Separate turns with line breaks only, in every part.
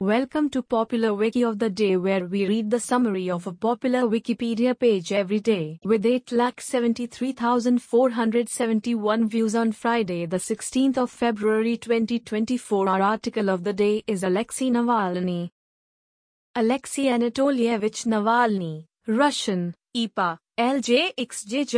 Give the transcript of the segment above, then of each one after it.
Welcome to Popular Wiki of the Day where we read the summary of a popular Wikipedia page every day. With 8,73,471 views on Friday the 16th of February 2024 our article of the day is Alexei Navalny. Alexei Anatolyevich Navalny, Russian, IPA, LJXJ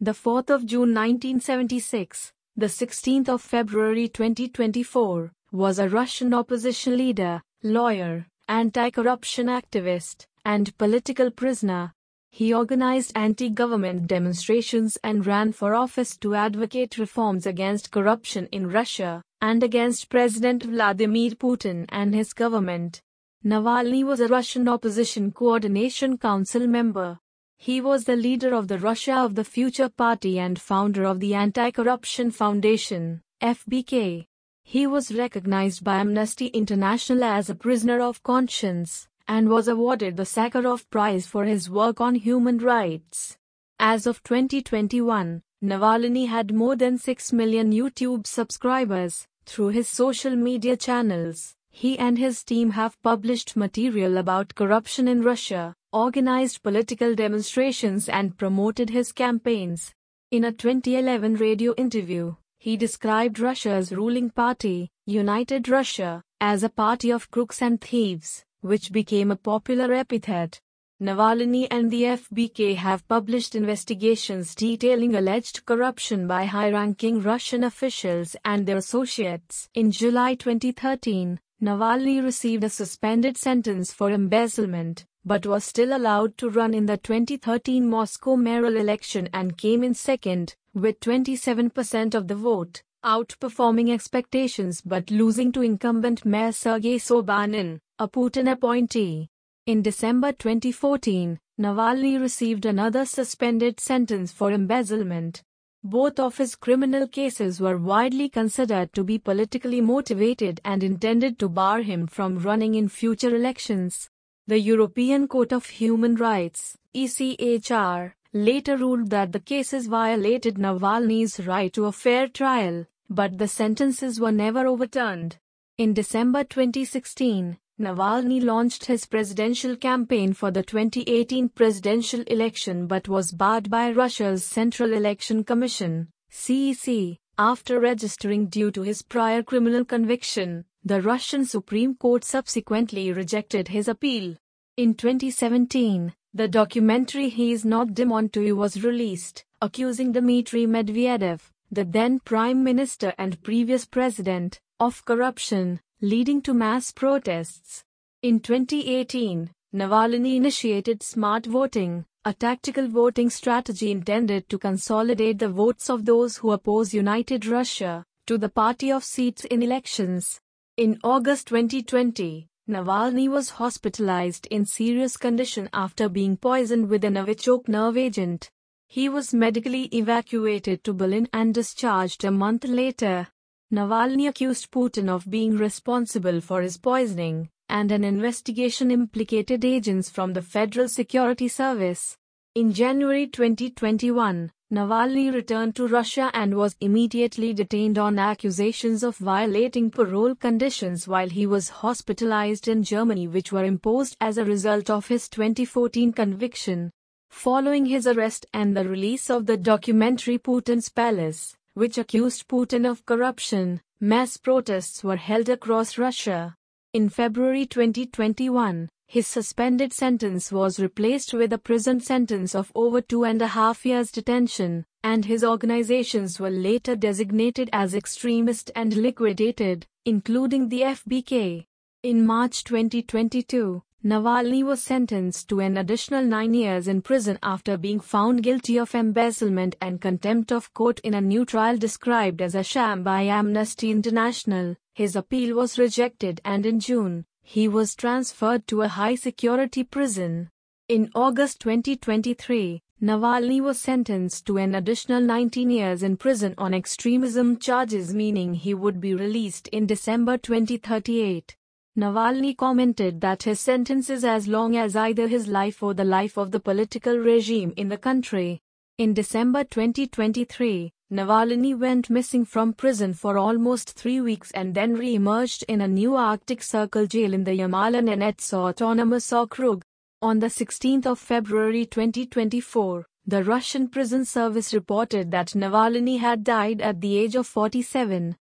the 4th of June 1976, the 16th of February 2024 was a Russian opposition leader, lawyer, anti-corruption activist, and political prisoner. He organized anti-government demonstrations and ran for office to advocate reforms against corruption in Russia and against President Vladimir Putin and his government. Navalny was a Russian Opposition Coordination Council member. He was the leader of the Russia of the Future Party and founder of the Anti-Corruption Foundation, FBK. He was recognized by Amnesty International as a prisoner of conscience and was awarded the Sakharov Prize for his work on human rights. As of 2021, Navalny had more than 6 million YouTube subscribers through his social media channels. He and his team have published material about corruption in Russia, organized political demonstrations, and promoted his campaigns. In a 2011 radio interview, he described Russia's ruling party, United Russia, as a party of crooks and thieves, which became a popular epithet. Navalny and the FBK have published investigations detailing alleged corruption by high ranking Russian officials and their associates. In July 2013, Navalny received a suspended sentence for embezzlement, but was still allowed to run in the 2013 Moscow mayoral election and came in second, with 27% of the vote, outperforming expectations but losing to incumbent Mayor Sergei Sobyanin, a Putin appointee. In December 2014, Navalny received another suspended sentence for embezzlement. Both of his criminal cases were widely considered to be politically motivated and intended to bar him from running in future elections. The European Court of Human Rights, ECHR, later ruled that the cases violated Navalny's right to a fair trial, but the sentences were never overturned. In December 2016, Navalny launched his presidential campaign for the 2018 presidential election but was barred by Russia's Central Election Commission, CEC, after registering due to his prior criminal conviction. The Russian Supreme Court subsequently rejected his appeal. In 2017, the documentary He is Not Demon was released, accusing Dmitry Medvedev, the then Prime Minister and previous President, of corruption, leading to mass protests. In 2018, Navalny initiated smart voting, a tactical voting strategy intended to consolidate the votes of those who oppose United Russia to the party of seats in elections. In August 2020, Navalny was hospitalized in serious condition after being poisoned with a Novichok nerve agent. He was medically evacuated to Berlin and discharged a month later. Navalny accused Putin of being responsible for his poisoning, and an investigation implicated agents from the Federal Security Service. In January 2021, Navalny returned to Russia and was immediately detained on accusations of violating parole conditions while he was hospitalized in Germany, which were imposed as a result of his 2014 conviction. Following his arrest and the release of the documentary Putin's Palace, which accused Putin of corruption, mass protests were held across Russia. In February 2021, his suspended sentence was replaced with a prison sentence of over two and a half years detention, and his organizations were later designated as extremist and liquidated, including the FBK. In March 2022, Navalny was sentenced to an additional nine years in prison after being found guilty of embezzlement and contempt of court in a new trial described as a sham by Amnesty International. His appeal was rejected and in June, he was transferred to a high security prison. In August 2023, Navalny was sentenced to an additional 19 years in prison on extremism charges, meaning he would be released in December 2038. Navalny commented that his sentence is as long as either his life or the life of the political regime in the country. In December 2023, Navalny went missing from prison for almost three weeks and then re-emerged in a new Arctic Circle jail in the Yamal-Nenets Autonomous Okrug. On the 16th of February 2024, the Russian prison service reported that Navalny had died at the age of 47.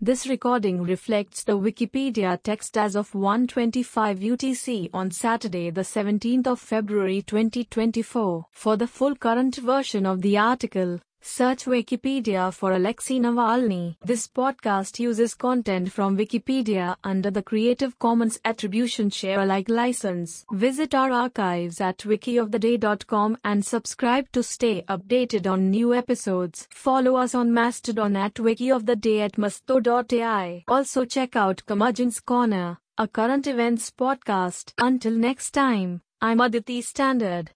This recording reflects the Wikipedia text as of 1:25 UTC on Saturday the 17th of February 2024. For the full current version of the article, Search Wikipedia for Alexei Navalny. This podcast uses content from Wikipedia under the Creative Commons Attribution Share Alike license. Visit our archives at wikioftheday.com and subscribe to stay updated on new episodes. Follow us on Mastodon at wikioftheday at masto.ai. Also check out Curmudgeon's Corner, a current events podcast. Until next time, I'm Aditi Standard.